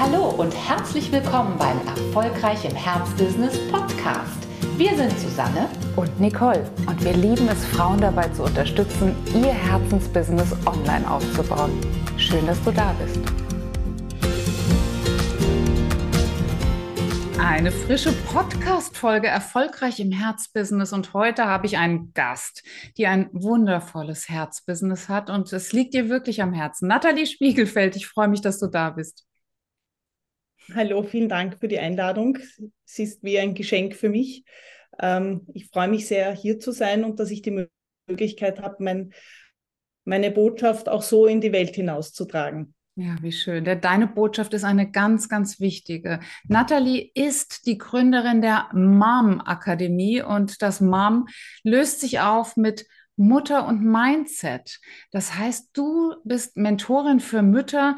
Hallo und herzlich willkommen beim Erfolgreich im Herzbusiness Podcast. Wir sind Susanne und Nicole und wir lieben es, Frauen dabei zu unterstützen, ihr Herzensbusiness online aufzubauen. Schön, dass du da bist. Eine frische Podcast-Folge erfolgreich im Herzbusiness und heute habe ich einen Gast, die ein wundervolles Herzbusiness hat und es liegt dir wirklich am Herzen. Nathalie Spiegelfeld, ich freue mich, dass du da bist. Hallo, vielen Dank für die Einladung. Es ist wie ein Geschenk für mich. Ähm, ich freue mich sehr, hier zu sein und dass ich die Möglichkeit habe, mein, meine Botschaft auch so in die Welt hinauszutragen. Ja, wie schön. Deine Botschaft ist eine ganz, ganz wichtige. Nathalie ist die Gründerin der Mom Akademie und das Mom löst sich auf mit Mutter und Mindset. Das heißt, du bist Mentorin für Mütter,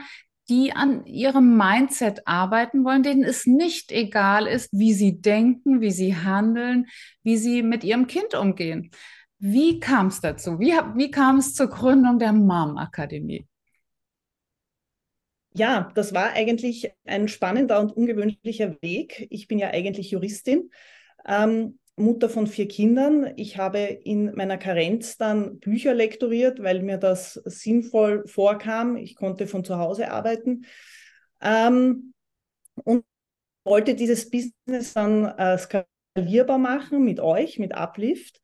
die an ihrem Mindset arbeiten wollen, denen es nicht egal ist, wie sie denken, wie sie handeln, wie sie mit ihrem Kind umgehen. Wie kam es dazu? Wie, wie kam es zur Gründung der Mom Akademie? Ja, das war eigentlich ein spannender und ungewöhnlicher Weg. Ich bin ja eigentlich Juristin. Ähm, Mutter von vier Kindern. Ich habe in meiner Karenz dann Bücher lektoriert, weil mir das sinnvoll vorkam. Ich konnte von zu Hause arbeiten ähm, und wollte dieses Business dann äh, skalierbar machen mit euch, mit Uplift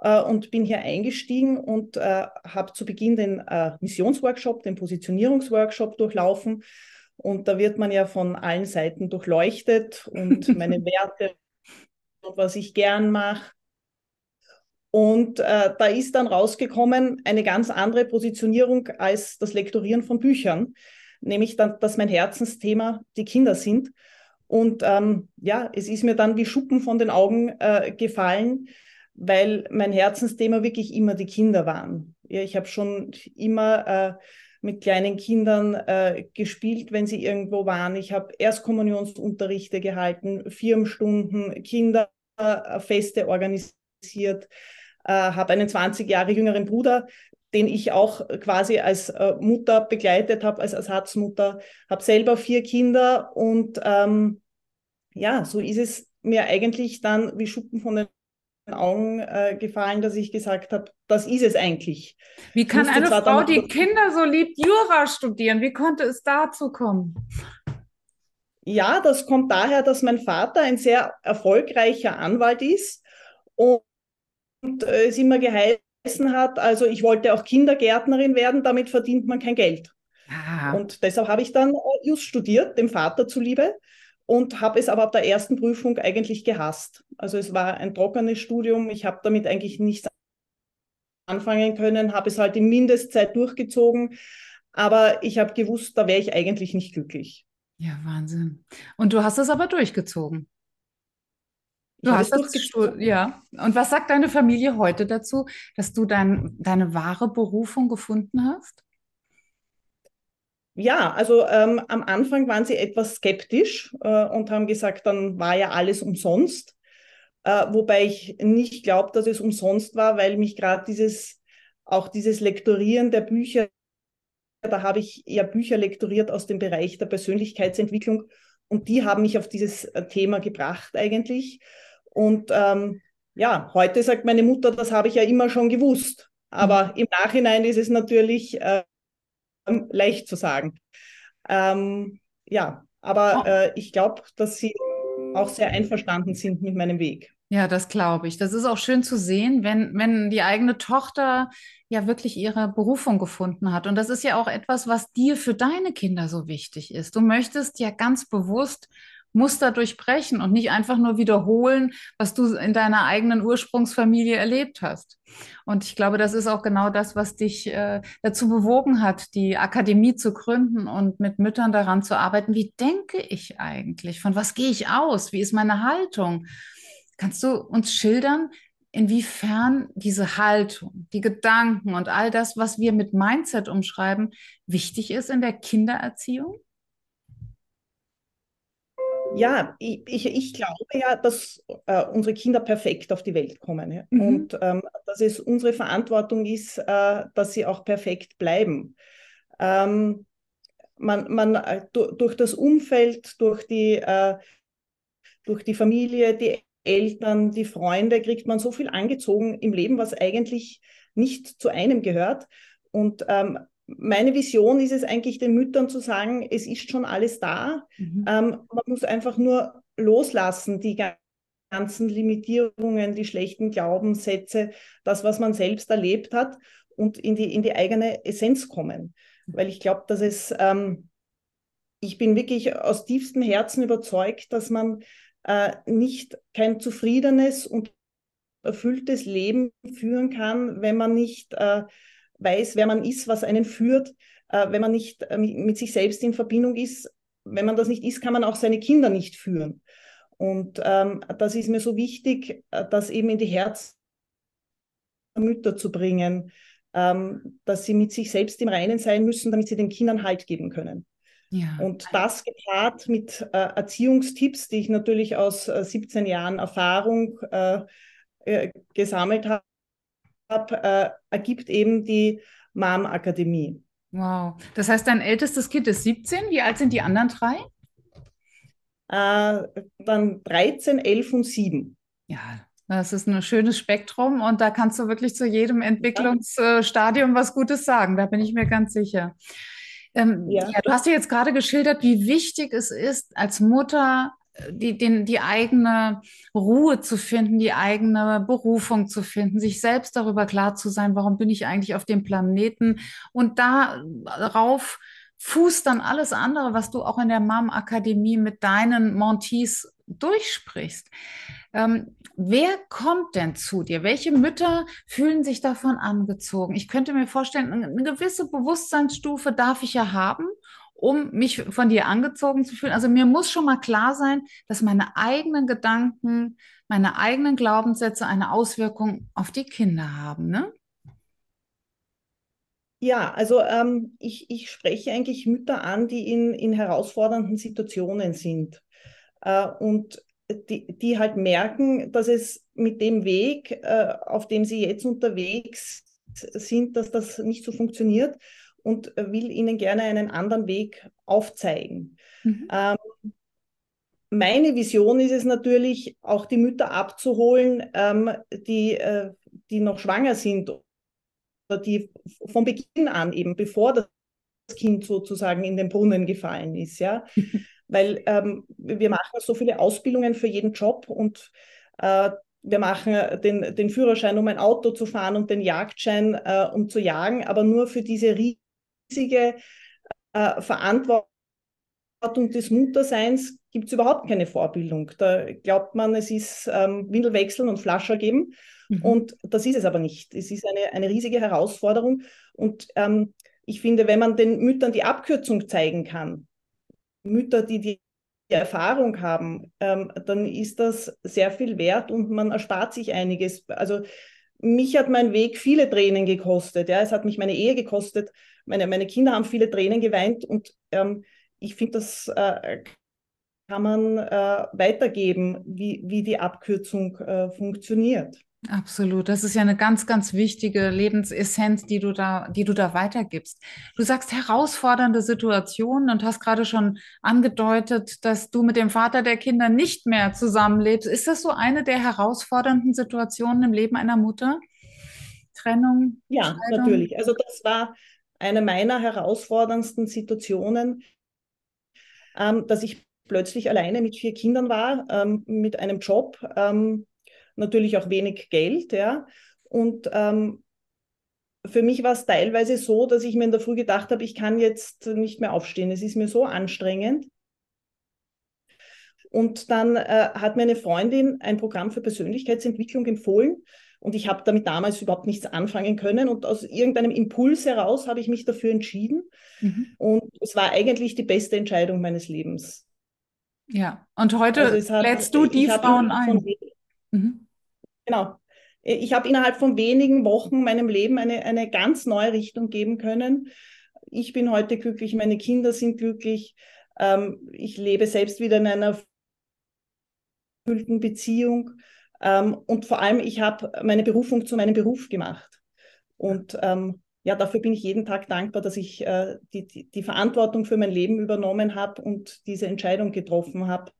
äh, und bin hier eingestiegen und äh, habe zu Beginn den äh, Missionsworkshop, den Positionierungsworkshop durchlaufen. Und da wird man ja von allen Seiten durchleuchtet und meine Werte was ich gern mache. Und äh, da ist dann rausgekommen eine ganz andere Positionierung als das Lektorieren von Büchern, nämlich dann, dass mein Herzensthema die Kinder sind. Und ähm, ja, es ist mir dann wie Schuppen von den Augen äh, gefallen, weil mein Herzensthema wirklich immer die Kinder waren. Ja, ich habe schon immer äh, mit kleinen Kindern äh, gespielt, wenn sie irgendwo waren. Ich habe Erstkommunionsunterrichte gehalten, Firmenstunden, Kinder Feste organisiert, äh, habe einen 20 Jahre jüngeren Bruder, den ich auch quasi als äh, Mutter begleitet habe, als Ersatzmutter, habe selber vier Kinder und ähm, ja, so ist es mir eigentlich dann wie Schuppen von den Augen äh, gefallen, dass ich gesagt habe, das ist es eigentlich. Wie kann eine Frau, die Kinder so liebt, Jura studieren? Wie konnte es dazu kommen? Ja, das kommt daher, dass mein Vater ein sehr erfolgreicher Anwalt ist und, äh, es immer geheißen hat, also ich wollte auch Kindergärtnerin werden, damit verdient man kein Geld. Ah. Und deshalb habe ich dann äh, Just studiert, dem Vater zuliebe, und habe es aber ab der ersten Prüfung eigentlich gehasst. Also es war ein trockenes Studium, ich habe damit eigentlich nichts anfangen können, habe es halt in Mindestzeit durchgezogen, aber ich habe gewusst, da wäre ich eigentlich nicht glücklich. Ja, Wahnsinn. Und du hast es aber durchgezogen. Du hast das durchgezogen. Ja. Und was sagt deine Familie heute dazu, dass du dein, deine wahre Berufung gefunden hast? Ja, also ähm, am Anfang waren sie etwas skeptisch äh, und haben gesagt, dann war ja alles umsonst. Äh, wobei ich nicht glaube, dass es umsonst war, weil mich gerade dieses, auch dieses Lektorieren der Bücher da habe ich ja Bücher lektoriert aus dem Bereich der Persönlichkeitsentwicklung und die haben mich auf dieses äh, Thema gebracht eigentlich. Und ähm, ja, heute sagt meine Mutter, das habe ich ja immer schon gewusst. Aber mhm. im Nachhinein ist es natürlich äh, leicht zu sagen. Ähm, ja, aber oh. äh, ich glaube, dass sie auch sehr einverstanden sind mit meinem Weg. Ja, das glaube ich. Das ist auch schön zu sehen, wenn, wenn die eigene Tochter ja wirklich ihre Berufung gefunden hat. Und das ist ja auch etwas, was dir für deine Kinder so wichtig ist. Du möchtest ja ganz bewusst Muster durchbrechen und nicht einfach nur wiederholen, was du in deiner eigenen Ursprungsfamilie erlebt hast. Und ich glaube, das ist auch genau das, was dich äh, dazu bewogen hat, die Akademie zu gründen und mit Müttern daran zu arbeiten. Wie denke ich eigentlich? Von was gehe ich aus? Wie ist meine Haltung? Kannst du uns schildern, inwiefern diese Haltung, die Gedanken und all das, was wir mit Mindset umschreiben, wichtig ist in der Kindererziehung? Ja, ich, ich, ich glaube ja, dass äh, unsere Kinder perfekt auf die Welt kommen ja? mhm. und ähm, dass es unsere Verantwortung ist, äh, dass sie auch perfekt bleiben. Ähm, man, man äh, durch das Umfeld, durch die, äh, durch die Familie, die Eltern, die Freunde, kriegt man so viel angezogen im Leben, was eigentlich nicht zu einem gehört. Und ähm, meine Vision ist es eigentlich, den Müttern zu sagen, es ist schon alles da. Mhm. Ähm, man muss einfach nur loslassen, die ganzen Limitierungen, die schlechten Glaubenssätze, das, was man selbst erlebt hat und in die, in die eigene Essenz kommen. Weil ich glaube, dass es, ähm, ich bin wirklich aus tiefstem Herzen überzeugt, dass man nicht kein zufriedenes und erfülltes Leben führen kann, wenn man nicht äh, weiß, wer man ist, was einen führt, äh, wenn man nicht äh, mit sich selbst in Verbindung ist. Wenn man das nicht ist, kann man auch seine Kinder nicht führen. Und ähm, das ist mir so wichtig, äh, das eben in die Herzen der Mütter zu bringen, ähm, dass sie mit sich selbst im Reinen sein müssen, damit sie den Kindern Halt geben können. Ja. Und das gepaart mit äh, Erziehungstipps, die ich natürlich aus äh, 17 Jahren Erfahrung äh, äh gesammelt habe, äh, ergibt eben die Mom-Akademie. Wow. Das heißt, dein ältestes Kind ist 17. Wie alt sind die anderen drei? Äh, dann 13, 11 und 7. Ja, das ist ein schönes Spektrum und da kannst du wirklich zu jedem Entwicklungsstadium was Gutes sagen. Da bin ich mir ganz sicher. Ähm, ja. ja. du hast ja jetzt gerade geschildert, wie wichtig es ist, als Mutter die, den, die eigene Ruhe zu finden, die eigene Berufung zu finden, sich selbst darüber klar zu sein, warum bin ich eigentlich auf dem Planeten und darauf fußt dann alles andere, was du auch in der Mom-Akademie mit deinen Montees durchsprichst. Ähm, wer kommt denn zu dir? Welche Mütter fühlen sich davon angezogen? Ich könnte mir vorstellen, eine gewisse Bewusstseinsstufe darf ich ja haben, um mich von dir angezogen zu fühlen. Also mir muss schon mal klar sein, dass meine eigenen Gedanken, meine eigenen Glaubenssätze eine Auswirkung auf die Kinder haben, ne? Ja, also ähm, ich, ich spreche eigentlich Mütter an, die in, in herausfordernden Situationen sind äh, und die, die halt merken, dass es mit dem Weg, äh, auf dem sie jetzt unterwegs sind, dass das nicht so funktioniert und will ihnen gerne einen anderen Weg aufzeigen. Mhm. Ähm, meine Vision ist es natürlich, auch die Mütter abzuholen, ähm, die, äh, die noch schwanger sind oder die von Beginn an eben, bevor das Kind sozusagen in den Brunnen gefallen ist, ja. Weil ähm, wir machen so viele Ausbildungen für jeden Job und äh, wir machen den, den Führerschein, um ein Auto zu fahren und den Jagdschein, äh, um zu jagen, aber nur für diese riesige äh, Verantwortung des Mutterseins gibt es überhaupt keine Vorbildung. Da glaubt man, es ist ähm, Windelwechseln und Flascher geben. Mhm. Und das ist es aber nicht. Es ist eine, eine riesige Herausforderung. Und ähm, ich finde, wenn man den Müttern die Abkürzung zeigen kann, Mütter, die die Erfahrung haben, ähm, dann ist das sehr viel wert und man erspart sich einiges. Also mich hat mein Weg viele Tränen gekostet. Ja, es hat mich meine Ehe gekostet. Meine, meine Kinder haben viele Tränen geweint und ähm, ich finde, das äh, kann man äh, weitergeben, wie, wie die Abkürzung äh, funktioniert. Absolut. Das ist ja eine ganz, ganz wichtige Lebensessenz, die du da, die du da weitergibst. Du sagst herausfordernde Situationen und hast gerade schon angedeutet, dass du mit dem Vater der Kinder nicht mehr zusammenlebst. Ist das so eine der herausfordernden Situationen im Leben einer Mutter? Trennung? Ja, Scheidung? natürlich. Also das war eine meiner herausforderndsten Situationen, ähm, dass ich plötzlich alleine mit vier Kindern war, ähm, mit einem Job. Ähm, natürlich auch wenig Geld, ja. Und ähm, für mich war es teilweise so, dass ich mir in der Früh gedacht habe, ich kann jetzt nicht mehr aufstehen. Es ist mir so anstrengend. Und dann äh, hat mir eine Freundin ein Programm für Persönlichkeitsentwicklung empfohlen. Und ich habe damit damals überhaupt nichts anfangen können. Und aus irgendeinem Impuls heraus habe ich mich dafür entschieden. Mhm. Und es war eigentlich die beste Entscheidung meines Lebens. Ja, und heute also lädst du die Frauen ein. Mhm. Genau. Ich habe innerhalb von wenigen Wochen meinem Leben eine, eine ganz neue Richtung geben können. Ich bin heute glücklich, meine Kinder sind glücklich. Ähm, ich lebe selbst wieder in einer erfüllten Beziehung. Ähm, und vor allem, ich habe meine Berufung zu meinem Beruf gemacht. Und ähm, ja, dafür bin ich jeden Tag dankbar, dass ich äh, die, die, die, Verantwortung für mein Leben übernommen habe und diese Entscheidung getroffen habe,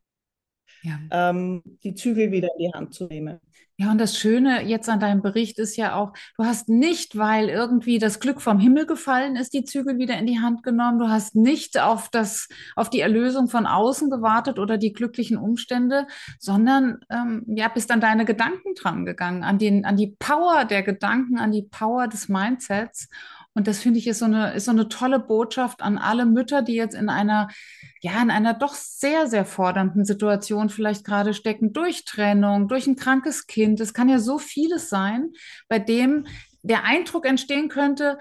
ja. ähm, die Zügel wieder in die Hand zu nehmen. Ja, und das Schöne jetzt an deinem Bericht ist ja auch, du hast nicht, weil irgendwie das Glück vom Himmel gefallen ist, die Zügel wieder in die Hand genommen. Du hast nicht auf das, auf die Erlösung von außen gewartet oder die glücklichen Umstände, sondern ähm, ja, bist an deine Gedanken dran gegangen, an den, an die Power der Gedanken, an die Power des Mindsets. Und das finde ich ist so eine, ist so eine tolle Botschaft an alle Mütter, die jetzt in einer, ja, in einer doch sehr, sehr fordernden Situation vielleicht gerade stecken, durch Trennung, durch ein krankes Kind. Es kann ja so vieles sein, bei dem der Eindruck entstehen könnte,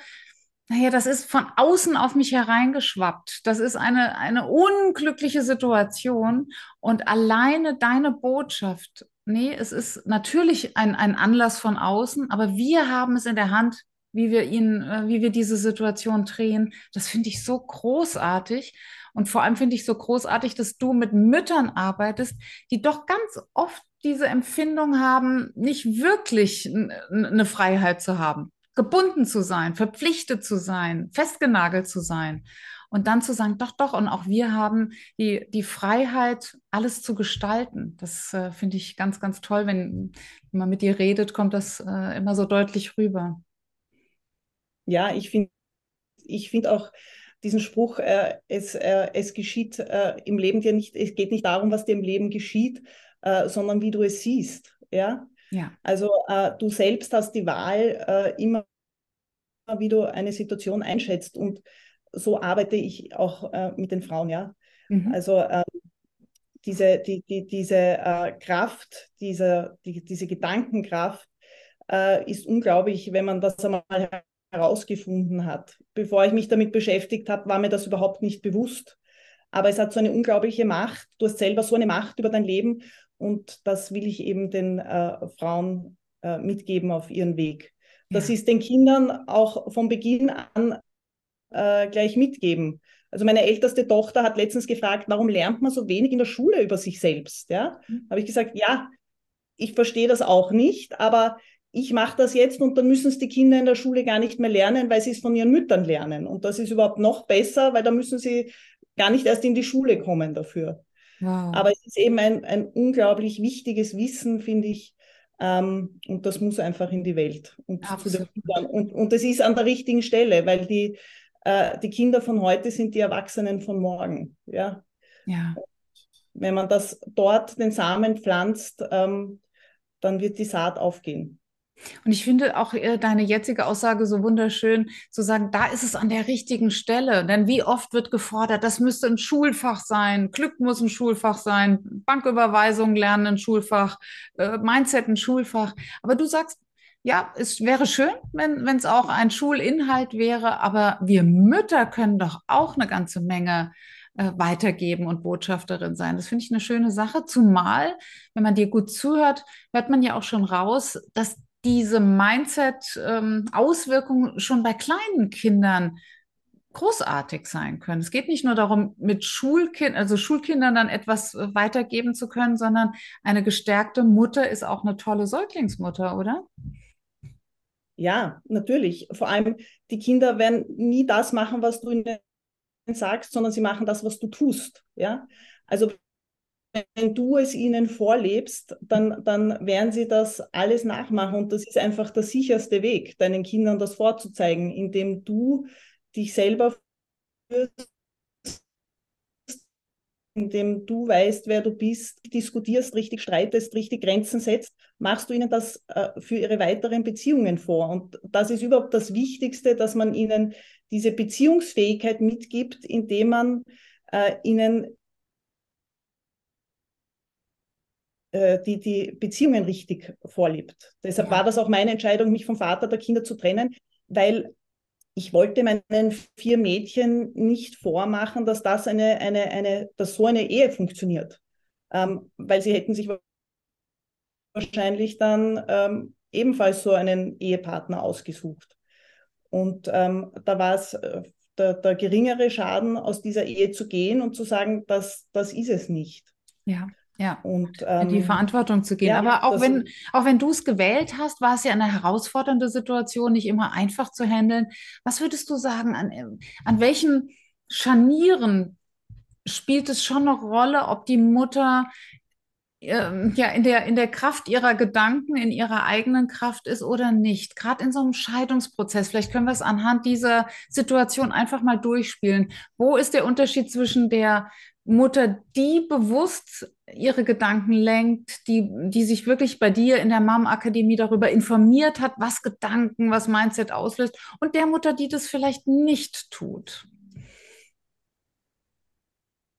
naja, das ist von außen auf mich hereingeschwappt. Das ist eine, eine unglückliche Situation. Und alleine deine Botschaft, nee, es ist natürlich ein, ein Anlass von außen, aber wir haben es in der Hand, wie wir ihn, äh, wie wir diese Situation drehen. Das finde ich so großartig. Und vor allem finde ich so großartig, dass du mit Müttern arbeitest, die doch ganz oft diese Empfindung haben, nicht wirklich eine Freiheit zu haben, gebunden zu sein, verpflichtet zu sein, festgenagelt zu sein. Und dann zu sagen, doch, doch, und auch wir haben die, die Freiheit, alles zu gestalten. Das äh, finde ich ganz, ganz toll. Wenn, wenn man mit dir redet, kommt das äh, immer so deutlich rüber ja, ich finde ich find auch diesen Spruch, äh, es, äh, es geschieht äh, im Leben dir nicht, es geht nicht darum, was dir im Leben geschieht, äh, sondern wie du es siehst. Ja. ja. Also äh, du selbst hast die Wahl, äh, immer wie du eine Situation einschätzt. Und so arbeite ich auch mit den Frauen, ja. Mhm. Also ähm, diese, die, die, diese Kraft, diese, die, diese Gedankenkraft ist unglaublich, wenn man das einmal herausgefunden hat. Bevor ich mich damit beschäftigt habe, war mir das überhaupt nicht bewusst. Aber es hat so eine unglaubliche Macht. Du hast selber so eine Macht über dein Leben und das will ich eben den äh, Frauen äh, mitgeben auf ihren Weg. Das ja. ist den Kindern auch von Beginn an äh, gleich mitgeben. Also meine älteste Tochter hat letztens gefragt, warum lernt man so wenig in der Schule über sich selbst? Ja, mhm. habe ich gesagt, ja, ich verstehe das auch nicht, aber ich mache das jetzt und dann müssen es die Kinder in der Schule gar nicht mehr lernen, weil sie es von ihren Müttern lernen. Und das ist überhaupt noch besser, weil da müssen sie gar nicht erst in die Schule kommen dafür. Wow. Aber es ist eben ein, ein unglaublich wichtiges Wissen, finde ich. Ähm, und das muss einfach in die Welt und zu den Kindern. Und, und es ist an der richtigen Stelle, weil die, äh, die Kinder von heute sind die Erwachsenen von morgen. Ja. ja. Wenn man das dort den Samen pflanzt, ähm, dann wird die Saat aufgehen. Und ich finde auch äh, deine jetzige Aussage so wunderschön, zu sagen, da ist es an der richtigen Stelle. Denn wie oft wird gefordert, das müsste ein Schulfach sein, Glück muss ein Schulfach sein, Banküberweisung lernen ein Schulfach, äh, Mindset ein Schulfach. Aber du sagst, ja, es wäre schön, wenn es auch ein Schulinhalt wäre, aber wir Mütter können doch auch eine ganze Menge äh, weitergeben und Botschafterin sein. Das finde ich eine schöne Sache. Zumal, wenn man dir gut zuhört, hört man ja auch schon raus, dass diese Mindset-Auswirkungen ähm, schon bei kleinen Kindern großartig sein können. Es geht nicht nur darum, mit Schulkind, also Schulkindern dann etwas äh, weitergeben zu können, sondern eine gestärkte Mutter ist auch eine tolle Säuglingsmutter, oder? Ja, natürlich. Vor allem die Kinder werden nie das machen, was du ihnen sagst, sondern sie machen das, was du tust. Ja, also wenn du es ihnen vorlebst, dann, dann werden sie das alles nachmachen. Und das ist einfach der sicherste Weg, deinen Kindern das vorzuzeigen, indem du dich selber führst, indem du weißt, wer du bist, diskutierst, richtig streitest, richtig Grenzen setzt, machst du ihnen das äh, für ihre weiteren Beziehungen vor. Und das ist überhaupt das Wichtigste, dass man ihnen diese Beziehungsfähigkeit mitgibt, indem man äh, ihnen Äh, die die Beziehungen richtig vorlebt. Deshalb war das auch meine Entscheidung, mich vom Vater der Kinder zu trennen, weil ich wollte meinen vier Mädchen nicht vormachen, dass das eine, eine, eine, dass so eine Ehe funktioniert. Ähm, weil sie hätten sich wahrscheinlich dann ähm, ebenfalls so einen Ehepartner ausgesucht. Und ähm, da war es äh, der, der, geringere Schaden, aus dieser Ehe zu gehen und zu sagen, das, das ist es nicht. Ja. Ja, und ähm, die Verantwortung zu gehen. Ja, Aber auch wenn, auch wenn du es gewählt hast, war es ja eine herausfordernde Situation, nicht immer einfach zu handeln. Was würdest du sagen, an, an welchen Scharnieren spielt es schon eine Rolle, ob die Mutter ähm, ja in der, in der Kraft ihrer Gedanken, in ihrer eigenen Kraft ist oder nicht. Gerade in so einem Scheidungsprozess, vielleicht können wir es anhand dieser Situation einfach mal durchspielen. Wo ist der Unterschied zwischen der Mutter, die bewusst ihre Gedanken lenkt, die, die sich wirklich bei dir in der Mom-Akademie darüber informiert hat, was Gedanken, was Mindset auslöst, und der Mutter, die das vielleicht nicht tut?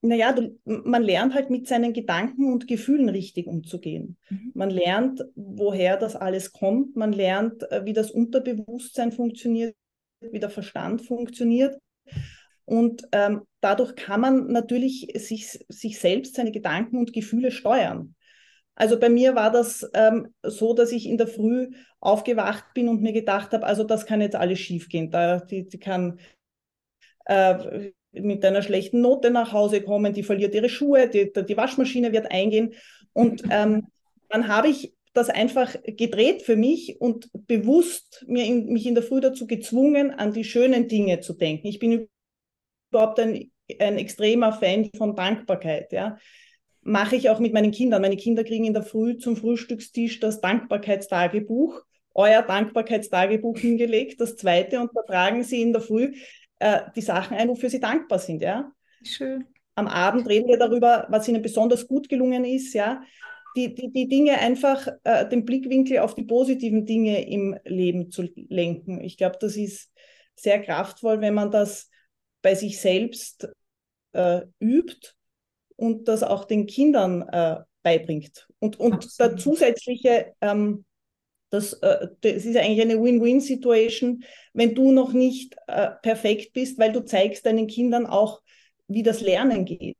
Naja, du, man lernt halt mit seinen Gedanken und Gefühlen richtig umzugehen. Mhm. Man lernt, woher das alles kommt. Man lernt, äh, wie das Unterbewusstsein funktioniert, wie der Verstand funktioniert. Und ähm, dadurch kann man natürlich sich, sich selbst, seine Gedanken und Gefühle steuern. Also bei mir war das ähm, so, dass ich in der Früh aufgewacht bin und mir gedacht habe, also das kann jetzt alles schiefgehen. Da, die, die kann äh, mit einer schlechten Note nach Hause kommen, die verliert ihre Schuhe, die, die Waschmaschine wird eingehen. Und ähm, dann habe ich das einfach gedreht für mich und bewusst mir in, mich in der Früh dazu gezwungen, an die schönen Dinge zu denken. Ich bin überhaupt ein, ein extremer Fan von Dankbarkeit. Ja. Mache ich auch mit meinen Kindern. Meine Kinder kriegen in der Früh zum Frühstückstisch das Dankbarkeitstagebuch, euer Dankbarkeitstagebuch hingelegt, das zweite, und da tragen sie in der Früh äh, die Sachen ein, wofür sie dankbar sind. Ja? Schön. Am Abend reden wir darüber, was ihnen besonders gut gelungen ist. Ja? Die, die, die Dinge einfach, äh, den Blickwinkel auf die positiven Dinge im Leben zu lenken. Ich glaube, das ist sehr kraftvoll, wenn man das bei sich selbst äh, übt und das auch den Kindern äh, beibringt. Und, und der zusätzliche ähm, das, äh, das ist eigentlich eine Win-Win-Situation, wenn du noch nicht äh, perfekt bist, weil du zeigst deinen Kindern auch, wie das Lernen geht.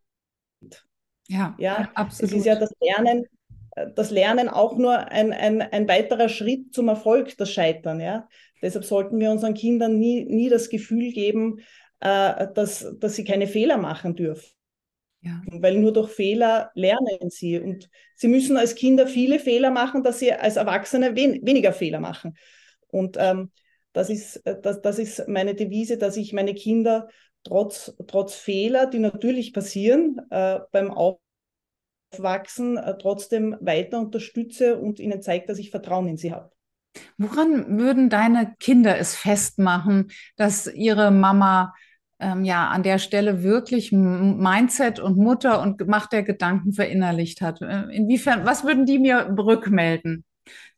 Ja, ja, absolut. Es ist ja das Lernen, äh, das Lernen auch nur ein, ein, ein weiterer Schritt zum Erfolg, das Scheitern. Ja? Deshalb sollten wir unseren Kindern nie, nie das Gefühl geben, äh, dass, dass sie keine Fehler machen dürfen. Ja. Weil nur durch Fehler lernen sie. Und sie müssen als Kinder viele Fehler machen, dass sie als Erwachsene wen weniger Fehler machen. Und ähm, das, ist, äh, das, das ist meine Devise, dass ich meine Kinder trotz, trotz Fehler, die natürlich passieren, äh, beim Aufwachsen äh, trotzdem weiter unterstütze und ihnen zeige, dass ich Vertrauen in sie habe. Woran würden deine Kinder es festmachen, dass ihre Mama ähm, ja an der Stelle wirklich Mindset und Mutter und Macht der Gedanken verinnerlicht hat. Äh, inwiefern, was würden die mir rückmelden?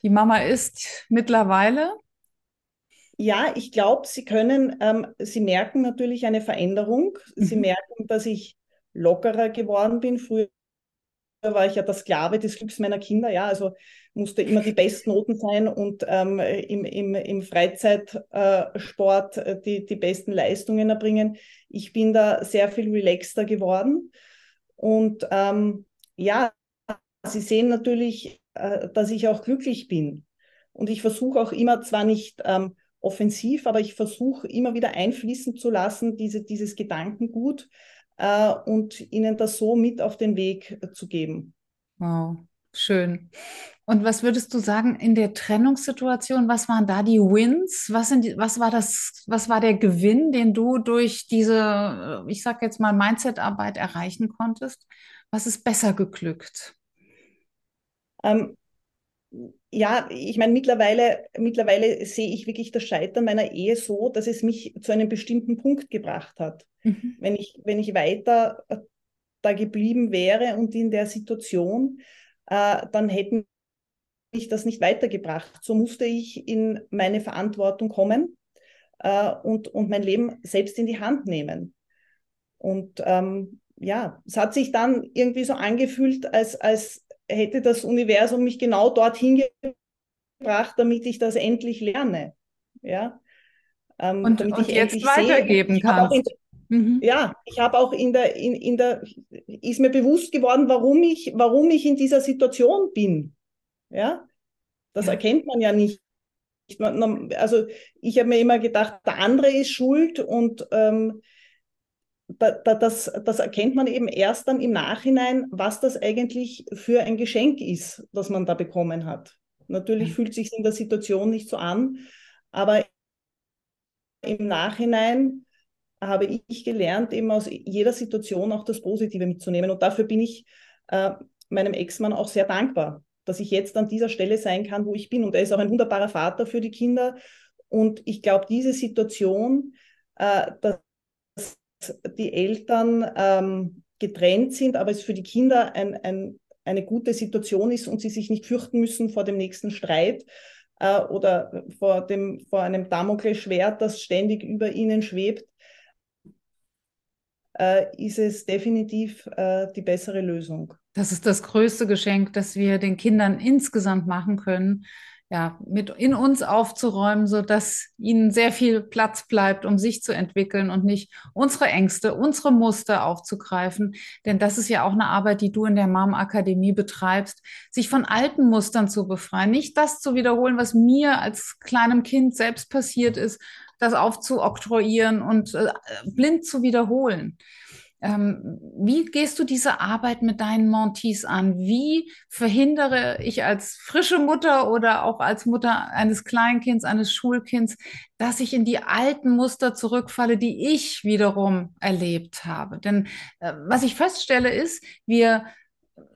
Die Mama ist mittlerweile? Ja, ich glaube, sie können, ähm, sie merken natürlich eine Veränderung. Mhm. Sie merken, dass ich lockerer geworden bin. Früher war ich ja der Sklave des Glücks meiner Kinder, ja, also musste immer die Bestnoten sein und ähm, im, im, im Freizeitsport äh, die, die besten Leistungen erbringen. Ich bin da sehr viel relaxter geworden und ähm, ja, sie sehen natürlich, äh, dass ich auch glücklich bin und ich versuche auch immer zwar nicht ähm, offensiv, aber ich versuche immer wieder einfließen zu lassen, diese, dieses Gedankengut, äh, und ihnen das so mit auf den Weg äh, zu geben. Wow, schön. Und was würdest du sagen in der Trennungssituation? Was waren da die Wins? Was, sind die, was war das? Was war der Gewinn, den du durch diese, äh, ich sag jetzt mal Mindset-Arbeit erreichen konntest? Was ist besser geglückt? Ähm, ja, ich meine, mittlerweile, mittlerweile sehe ich wirklich das Scheitern meiner Ehe so, dass es mich zu einem bestimmten Punkt gebracht hat. Mhm. Wenn, ich, wenn ich weiter äh, da geblieben wäre und in der Situation, äh, dann hätten mich das nicht weitergebracht. So musste ich in meine Verantwortung kommen äh, und, und mein Leben selbst in die Hand nehmen. Und ähm, ja, es hat sich dann irgendwie so angefühlt, als, als hätte das Universum mich genau dorthin gebracht, damit ich das endlich lerne. Ja. Ähm, und, damit und ich jetzt weitergeben kann. Mhm. Ja, ich habe auch in der, in, in der, ist mir bewusst geworden, warum ich, warum ich in dieser Situation bin. Ja, das ja. erkennt man ja nicht. Also ich habe mir immer gedacht, der andere ist schuld und ähm, da, da, das, das erkennt man eben erst dann im Nachhinein, was das eigentlich für ein Geschenk ist, das man da bekommen hat. Natürlich fühlt sich in der Situation nicht so an, aber im Nachhinein habe ich gelernt, eben aus jeder Situation auch das Positive mitzunehmen. Und dafür bin ich äh, meinem Ex-Mann auch sehr dankbar, dass ich jetzt an dieser Stelle sein kann, wo ich bin. Und er ist auch ein wunderbarer Vater für die Kinder. Und ich glaube, diese Situation, äh, dass die Eltern ähm, getrennt sind, aber es für die Kinder ein, ein, eine gute Situation ist und sie sich nicht fürchten müssen vor dem nächsten Streit äh, oder vor, dem, vor einem Damoklesschwert, das ständig über ihnen schwebt, ist es definitiv äh, die bessere Lösung. Das ist das größte Geschenk, das wir den Kindern insgesamt machen können, ja, mit in uns aufzuräumen, so dass ihnen sehr viel Platz bleibt, um sich zu entwickeln und nicht unsere Ängste, unsere Muster aufzugreifen. Denn das ist ja auch eine Arbeit, die du in der Mom Akademie betreibst, sich von alten Mustern zu befreien, nicht das zu wiederholen, was mir als kleinem Kind selbst passiert ist, das aufzuoktroyieren und äh, blind zu wiederholen. Ähm, wie gehst du diese Arbeit mit deinen Montees an? Wie verhindere ich als frische Mutter oder auch als Mutter eines Kleinkinds, eines Schulkinds, dass ich in die alten Muster zurückfalle, die ich wiederum erlebt habe? Denn äh, was ich feststelle ist, wir,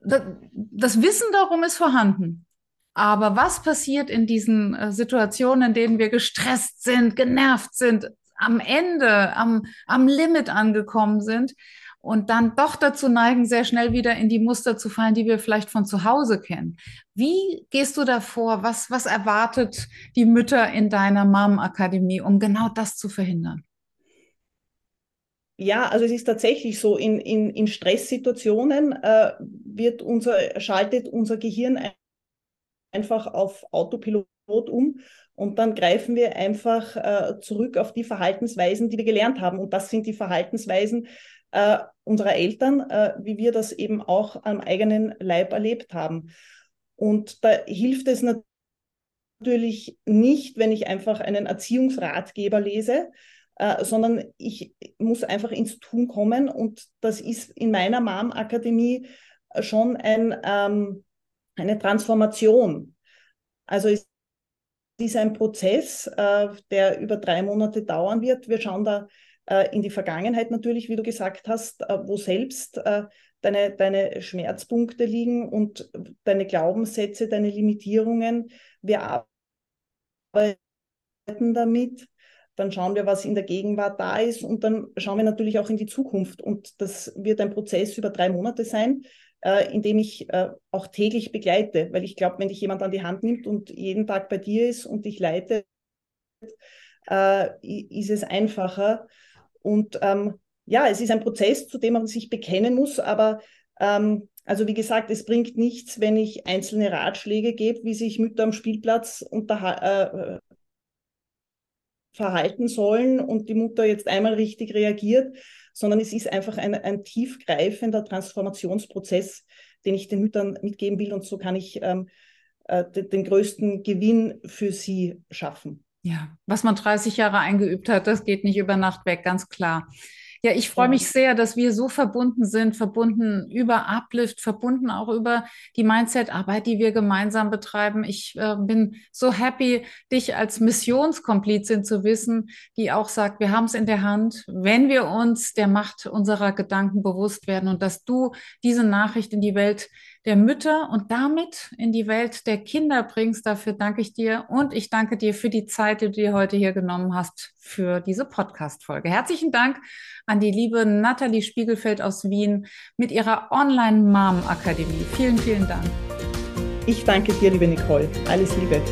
das, Wissen darum ist vorhanden. Aber was passiert in diesen äh, Situationen, in denen wir gestresst sind, genervt sind, am Ende, am, am Limit angekommen sind und dann doch dazu neigen, sehr schnell wieder in die Muster zu fallen, die wir vielleicht von zu Hause kennen. Wie gehst du da vor? Was, was erwartet die Mütter in deiner Mom-Akademie, um genau das zu verhindern? Ja, also es ist tatsächlich so, in, in, in Stresssituationen äh, wird unser, schaltet unser Gehirn einfach auf Autopilot um und dann greifen wir einfach äh, zurück auf die Verhaltensweisen, die wir gelernt haben. Und das sind die Verhaltensweisen äh, unserer Eltern, äh, wie wir das eben auch am eigenen Leib erlebt haben. Und da hilft es natürlich nicht, wenn ich einfach einen Erziehungsratgeber lese, äh, sondern ich muss einfach ins Tun kommen. Und das ist in meiner Mom-Akademie schon ein, ähm, eine Transformation. Also es ist ein Prozess, äh, der über drei Monate dauern wird. Wir schauen da äh, in die Vergangenheit natürlich, wie du gesagt hast, äh, wo selbst äh, deine, deine Schmerzpunkte liegen und deine Glaubenssätze, deine Limitierungen. Wir arbeiten damit. Dann schauen wir, was in der Gegenwart da ist und dann schauen wir natürlich auch in die Zukunft. Und das wird ein Prozess über drei Monate sein, äh, indem ich äh, auch täglich begleite. Weil ich glaube, wenn dich jemand an die Hand nimmt und jeden Tag bei dir ist und dich leitet, äh, ist es einfacher. Und ähm, ja, es ist ein Prozess, zu dem man sich bekennen muss, aber ähm, also wie gesagt, es bringt nichts, wenn ich einzelne Ratschläge gebe, wie sich Mütter am Spielplatz äh, verhalten sollen und die Mutter jetzt einmal richtig reagiert, sondern es ist einfach ein, ein tiefgreifender Transformationsprozess, den ich den Müttern mitgeben will und so kann ich ähm, äh, den, den größten Gewinn für sie schaffen. Ja, was man 30 Jahre eingeübt hat, das geht nicht über Nacht weg, ganz klar. Ja, ich freue mich sehr, dass wir so verbunden sind, verbunden über Uplift, verbunden auch über die Mindset-Arbeit, die wir gemeinsam betreiben. Ich äh, bin so happy, dich als Missionskomplizin zu wissen, die auch sagt, wir haben es in der Hand, wenn wir uns der Macht unserer Gedanken bewusst werden und dass du diese Nachricht in die Welt der Mütter und damit in die Welt der Kinder bringst. Dafür danke ich dir und ich danke dir für die Zeit, die du dir heute hier genommen hast für diese Podcast-Folge. Herzlichen Dank an die liebe Nathalie Spiegelfeld aus Wien mit ihrer Online-Mom-Akademie. Vielen, vielen Dank. Ich danke dir, liebe Nicole. Alles Liebe.